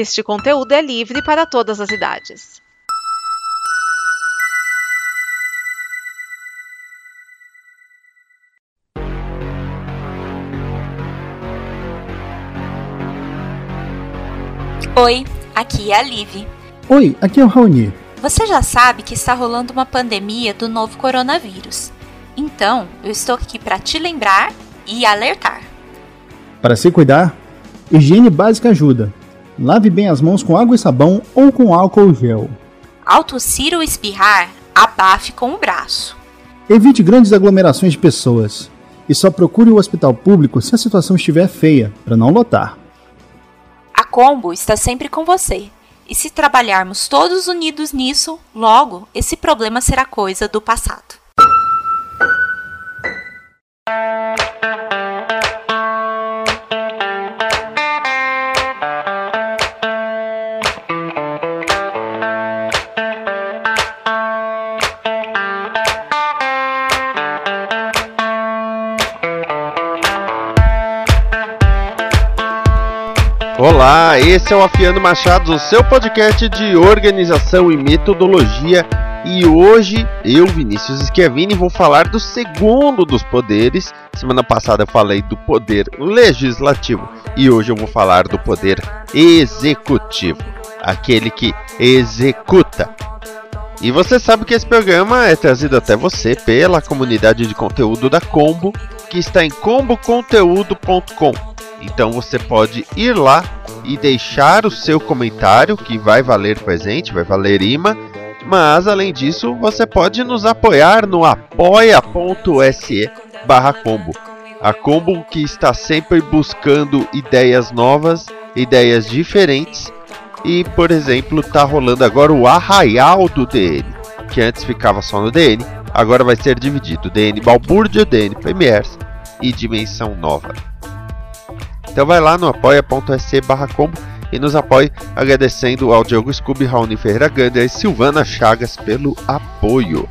Este conteúdo é livre para todas as idades. Oi, aqui é a Liv. Oi, aqui é o Raoni. Você já sabe que está rolando uma pandemia do novo coronavírus. Então, eu estou aqui para te lembrar e alertar. Para se cuidar, higiene básica ajuda. Lave bem as mãos com água e sabão ou com álcool gel. Ao tossir ou espirrar, abafe com o braço. Evite grandes aglomerações de pessoas. E só procure o hospital público se a situação estiver feia, para não lotar. A Combo está sempre com você. E se trabalharmos todos unidos nisso, logo esse problema será coisa do passado. Olá, esse é o Afiano Machado, o seu podcast de organização e metodologia. E hoje eu, Vinícius Schiavini, vou falar do segundo dos poderes. Semana passada eu falei do poder legislativo e hoje eu vou falar do poder executivo, aquele que executa. E você sabe que esse programa é trazido até você pela comunidade de conteúdo da Combo, que está em comboconteúdo.com. Então você pode ir lá e deixar o seu comentário, que vai valer presente, vai valer imã. Mas além disso, você pode nos apoiar no apoia.se barra combo. A Combo que está sempre buscando ideias novas, ideias diferentes. E, por exemplo, está rolando agora o Arraial do DN, que antes ficava só no DN, agora vai ser dividido DN Balbúrdia, DN Premiers e Dimensão Nova. Então vai lá no apoia.se barra combo e nos apoie agradecendo ao Diogo Scooby, Raoni Ferreira Gandra e Silvana Chagas pelo apoio.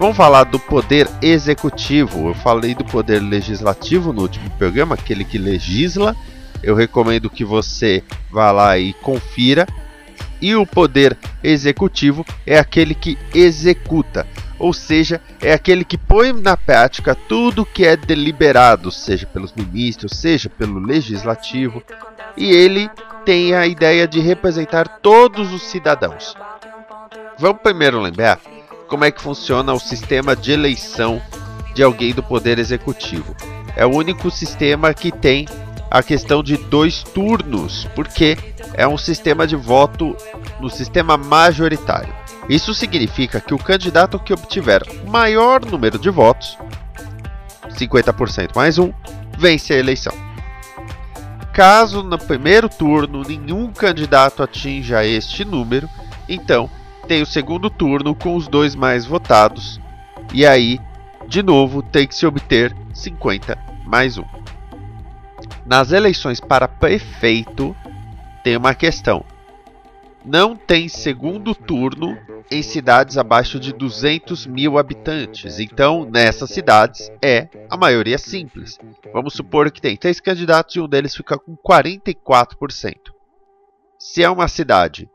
Vamos falar do poder executivo. Eu falei do poder legislativo no último programa, aquele que legisla. Eu recomendo que você vá lá e confira. E o poder executivo é aquele que executa ou seja, é aquele que põe na prática tudo que é deliberado, seja pelos ministros, seja pelo legislativo, e ele tem a ideia de representar todos os cidadãos. Vamos primeiro lembrar como é que funciona o sistema de eleição de alguém do poder executivo. É o único sistema que tem a questão de dois turnos, porque é um sistema de voto no sistema majoritário. Isso significa que o candidato que obtiver maior número de votos, 50% mais um, vence a eleição. Caso no primeiro turno nenhum candidato atinja este número, então tem o segundo turno com os dois mais votados, e aí, de novo, tem que se obter 50 mais um. Nas eleições para prefeito, tem uma questão não tem segundo turno em cidades abaixo de 200 mil habitantes. Então, nessas cidades, é a maioria simples. Vamos supor que tem três candidatos e um deles fica com 44%. Se é uma cidade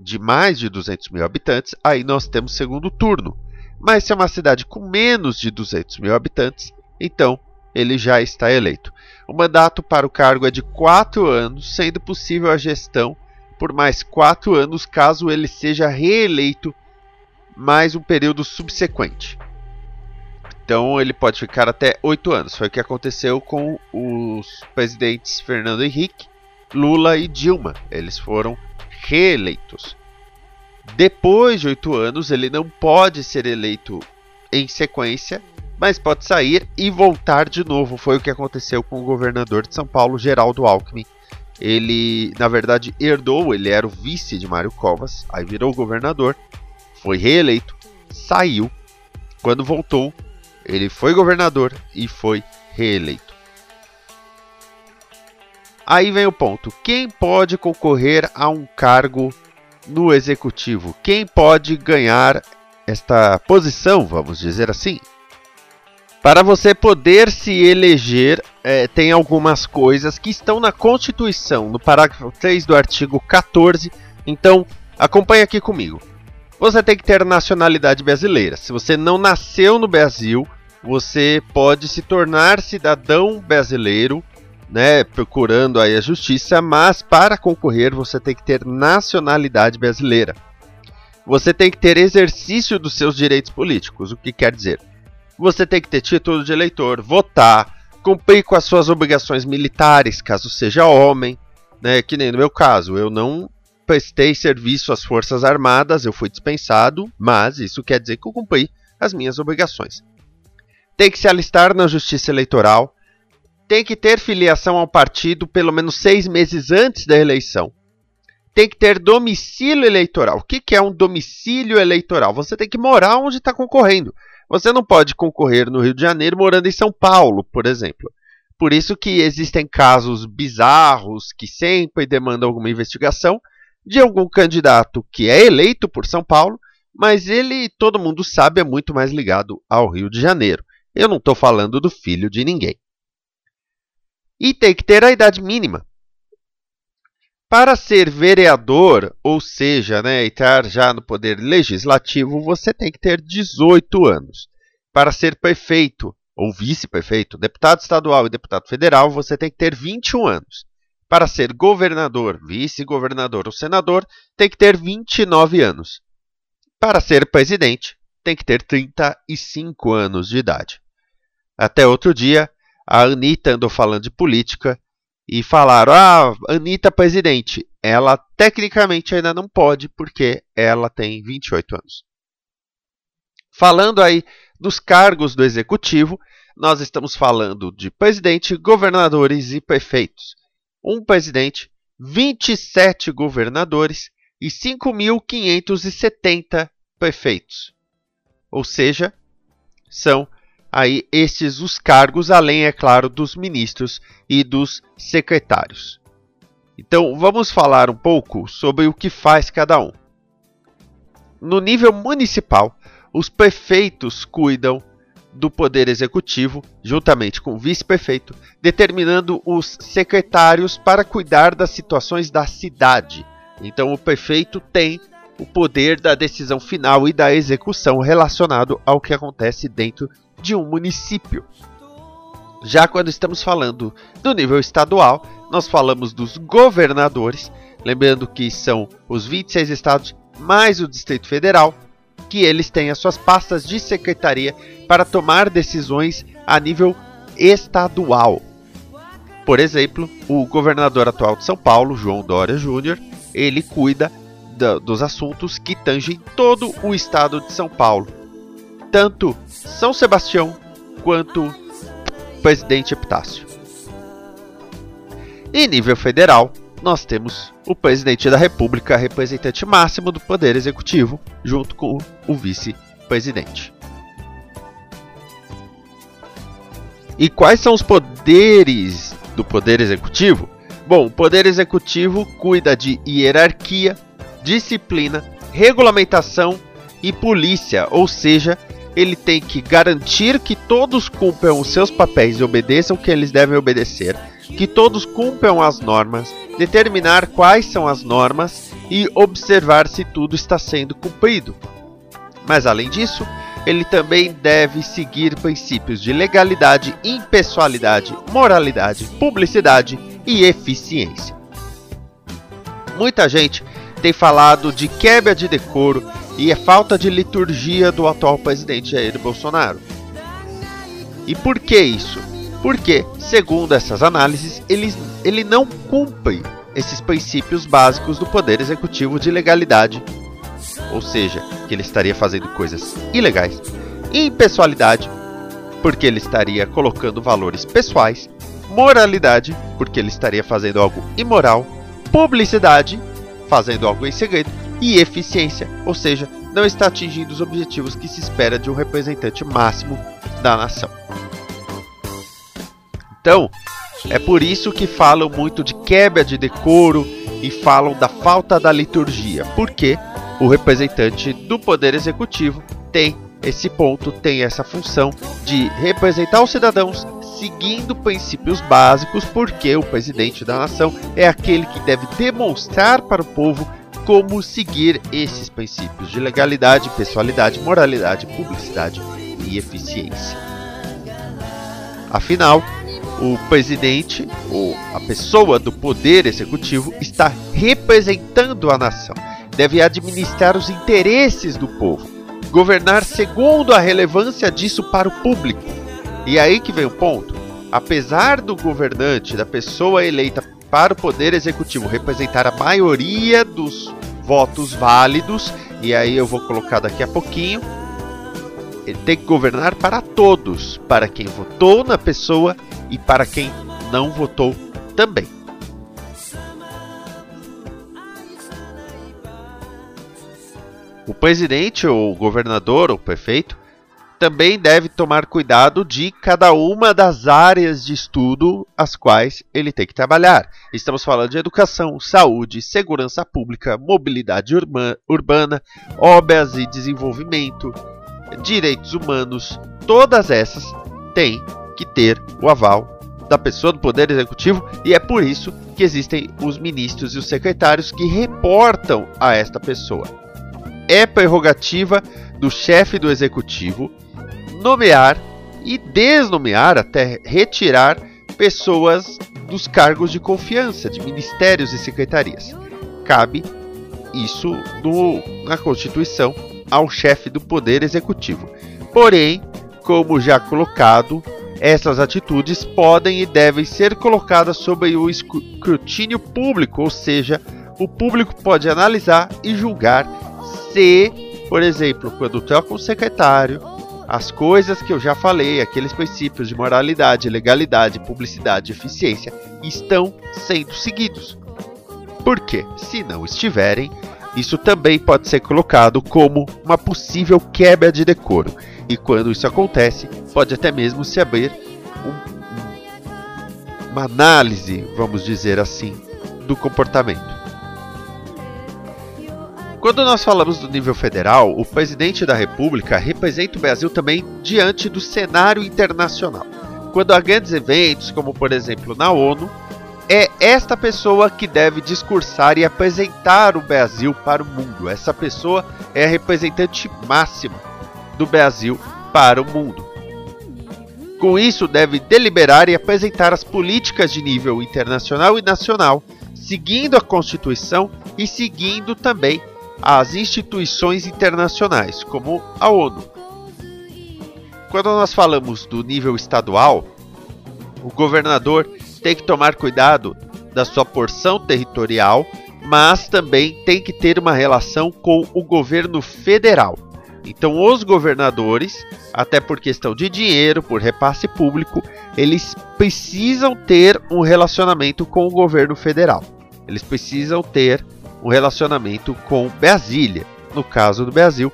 de mais de 200 mil habitantes, aí nós temos segundo turno. Mas se é uma cidade com menos de 200 mil habitantes, então ele já está eleito. O mandato para o cargo é de quatro anos, sendo possível a gestão por mais quatro anos, caso ele seja reeleito mais um período subsequente. Então ele pode ficar até oito anos. Foi o que aconteceu com os presidentes Fernando Henrique, Lula e Dilma. Eles foram reeleitos. Depois de oito anos, ele não pode ser eleito em sequência, mas pode sair e voltar de novo. Foi o que aconteceu com o governador de São Paulo, Geraldo Alckmin, ele, na verdade, herdou, ele era o vice de Mário Covas, aí virou governador, foi reeleito, saiu. Quando voltou, ele foi governador e foi reeleito. Aí vem o ponto: quem pode concorrer a um cargo no executivo? Quem pode ganhar esta posição, vamos dizer assim? Para você poder se eleger, é, tem algumas coisas que estão na Constituição, no parágrafo 3 do artigo 14. Então, acompanhe aqui comigo. Você tem que ter nacionalidade brasileira. Se você não nasceu no Brasil, você pode se tornar cidadão brasileiro, né, procurando aí a justiça, mas para concorrer você tem que ter nacionalidade brasileira. Você tem que ter exercício dos seus direitos políticos, o que quer dizer? Você tem que ter título de eleitor, votar, cumprir com as suas obrigações militares, caso seja homem, né, que nem no meu caso, eu não prestei serviço às Forças Armadas, eu fui dispensado, mas isso quer dizer que eu cumpri as minhas obrigações. Tem que se alistar na Justiça Eleitoral, tem que ter filiação ao partido pelo menos seis meses antes da eleição. Tem que ter domicílio eleitoral. O que é um domicílio eleitoral? Você tem que morar onde está concorrendo. Você não pode concorrer no Rio de Janeiro morando em São Paulo, por exemplo. Por isso que existem casos bizarros que sempre demandam alguma investigação de algum candidato que é eleito por São Paulo, mas ele, todo mundo sabe, é muito mais ligado ao Rio de Janeiro. Eu não estou falando do filho de ninguém. E tem que ter a idade mínima. Para ser vereador, ou seja, né, entrar já no poder legislativo, você tem que ter 18 anos. Para ser prefeito ou vice-prefeito, deputado estadual e deputado federal, você tem que ter 21 anos. Para ser governador, vice-governador ou senador, tem que ter 29 anos. Para ser presidente, tem que ter 35 anos de idade. Até outro dia, a Anitta andou falando de política e falaram: Ah, Anitta presidente. Ela tecnicamente ainda não pode porque ela tem 28 anos. Falando aí dos cargos do executivo, nós estamos falando de presidente, governadores e prefeitos um presidente, 27 governadores e 5.570 prefeitos. Ou seja, são aí estes os cargos, além, é claro, dos ministros e dos secretários. Então, vamos falar um pouco sobre o que faz cada um. No nível municipal, os prefeitos cuidam do Poder Executivo, juntamente com o vice-prefeito, determinando os secretários para cuidar das situações da cidade. Então, o prefeito tem o poder da decisão final e da execução relacionado ao que acontece dentro de um município. Já quando estamos falando do nível estadual, nós falamos dos governadores, lembrando que são os 26 estados mais o Distrito Federal, que eles têm as suas pastas de secretaria para tomar decisões a nível estadual. Por exemplo, o governador atual de São Paulo, João Dória Júnior, ele cuida da, dos assuntos que tangem todo o estado de São Paulo, tanto São Sebastião quanto Presidente Epitácio. Em nível federal, nós temos o presidente da República, representante máximo do Poder Executivo, junto com o vice-presidente. E quais são os poderes do Poder Executivo? Bom, o Poder Executivo cuida de hierarquia, disciplina, regulamentação e polícia, ou seja, ele tem que garantir que todos cumpram os seus papéis e obedeçam o que eles devem obedecer, que todos cumpram as normas, determinar quais são as normas e observar se tudo está sendo cumprido. Mas além disso, ele também deve seguir princípios de legalidade, impessoalidade, moralidade, publicidade e eficiência. Muita gente tem falado de quebra de decoro e a falta de liturgia do atual presidente Jair Bolsonaro. E por que isso? Porque, segundo essas análises, ele, ele não cumpre esses princípios básicos do poder executivo de legalidade, ou seja, que ele estaria fazendo coisas ilegais, impessoalidade, porque ele estaria colocando valores pessoais, moralidade, porque ele estaria fazendo algo imoral, publicidade, fazendo algo em segredo, e eficiência, ou seja, não está atingindo os objetivos que se espera de um representante máximo da nação. Então, é por isso que falam muito de quebra de decoro e falam da falta da liturgia, porque o representante do Poder Executivo tem esse ponto tem essa função de representar os cidadãos seguindo princípios básicos, porque o presidente da nação é aquele que deve demonstrar para o povo como seguir esses princípios de legalidade, pessoalidade, moralidade, publicidade e eficiência. Afinal, o presidente, ou a pessoa do poder executivo, está representando a nação. Deve administrar os interesses do povo, governar segundo a relevância disso para o público. E aí que vem o ponto. Apesar do governante, da pessoa eleita para o poder executivo representar a maioria dos votos válidos, e aí eu vou colocar daqui a pouquinho, ele tem que governar para todos, para quem votou na pessoa e para quem não votou também. O presidente, ou o governador, ou prefeito, também deve tomar cuidado de cada uma das áreas de estudo as quais ele tem que trabalhar. Estamos falando de educação, saúde, segurança pública, mobilidade urbana, obras e desenvolvimento, direitos humanos, todas essas têm que ter o aval da pessoa do Poder Executivo e é por isso que existem os ministros e os secretários que reportam a esta pessoa. É prerrogativa do chefe do Executivo nomear e desnomear, até retirar pessoas dos cargos de confiança de ministérios e secretarias. Cabe isso no, na Constituição ao chefe do Poder Executivo. Porém, como já colocado, essas atitudes podem e devem ser colocadas sob o escrutínio público, ou seja, o público pode analisar e julgar se, por exemplo, quando troca um secretário, as coisas que eu já falei, aqueles princípios de moralidade, legalidade, publicidade e eficiência, estão sendo seguidos. Porque, se não estiverem, isso também pode ser colocado como uma possível quebra de decoro. E quando isso acontece, pode até mesmo se abrir um, uma análise, vamos dizer assim, do comportamento. Quando nós falamos do nível federal, o presidente da República representa o Brasil também diante do cenário internacional. Quando há grandes eventos, como por exemplo na ONU, é esta pessoa que deve discursar e apresentar o Brasil para o mundo. Essa pessoa é a representante máxima do Brasil para o mundo. Com isso, deve deliberar e apresentar as políticas de nível internacional e nacional, seguindo a Constituição e seguindo também às instituições internacionais, como a ONU. Quando nós falamos do nível estadual, o governador tem que tomar cuidado da sua porção territorial, mas também tem que ter uma relação com o governo federal. Então, os governadores, até por questão de dinheiro, por repasse público, eles precisam ter um relacionamento com o governo federal. Eles precisam ter um relacionamento com Brasília. No caso do Brasil,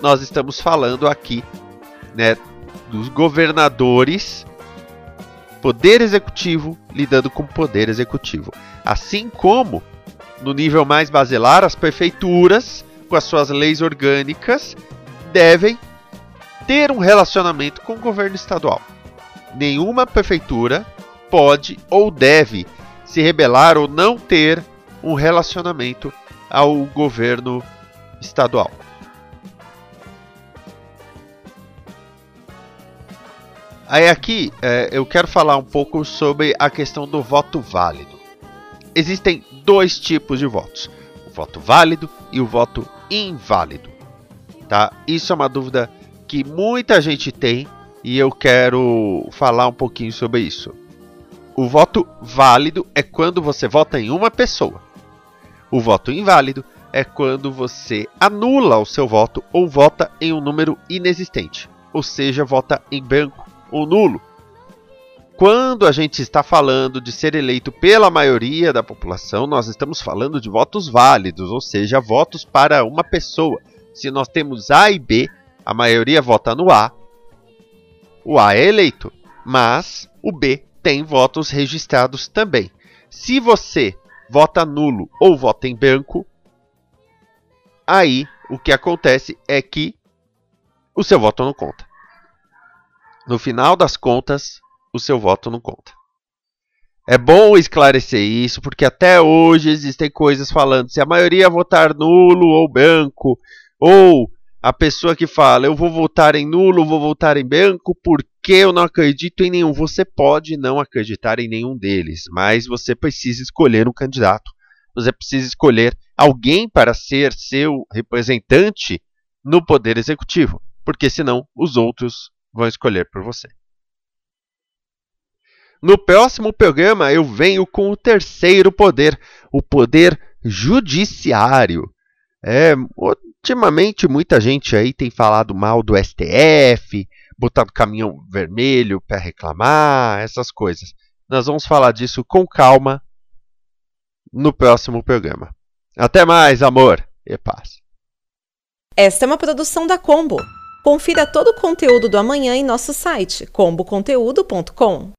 nós estamos falando aqui né, dos governadores, poder executivo lidando com poder executivo. Assim como, no nível mais basilar, as prefeituras, com as suas leis orgânicas, devem ter um relacionamento com o governo estadual. Nenhuma prefeitura pode ou deve se rebelar ou não ter um relacionamento ao governo estadual. Aí aqui é, eu quero falar um pouco sobre a questão do voto válido. Existem dois tipos de votos: o voto válido e o voto inválido. Tá? Isso é uma dúvida que muita gente tem e eu quero falar um pouquinho sobre isso. O voto válido é quando você vota em uma pessoa. O voto inválido é quando você anula o seu voto ou vota em um número inexistente, ou seja, vota em branco ou nulo. Quando a gente está falando de ser eleito pela maioria da população, nós estamos falando de votos válidos, ou seja, votos para uma pessoa. Se nós temos A e B, a maioria vota no A, o A é eleito, mas o B tem votos registrados também. Se você vota nulo ou vota em branco, aí o que acontece é que o seu voto não conta. No final das contas, o seu voto não conta. É bom esclarecer isso, porque até hoje existem coisas falando se a maioria votar nulo ou branco, ou a pessoa que fala eu vou votar em nulo, vou votar em branco porque eu não acredito em nenhum. Você pode não acreditar em nenhum deles, mas você precisa escolher um candidato. Você precisa escolher alguém para ser seu representante no poder executivo, porque senão os outros vão escolher por você. No próximo programa eu venho com o terceiro poder, o poder judiciário. É, ultimamente muita gente aí tem falado mal do STF, botado caminhão vermelho para reclamar, essas coisas. Nós vamos falar disso com calma no próximo programa. Até mais, amor e paz. Esta é uma produção da Combo. Confira todo o conteúdo do amanhã em nosso site comboconteúdo.com.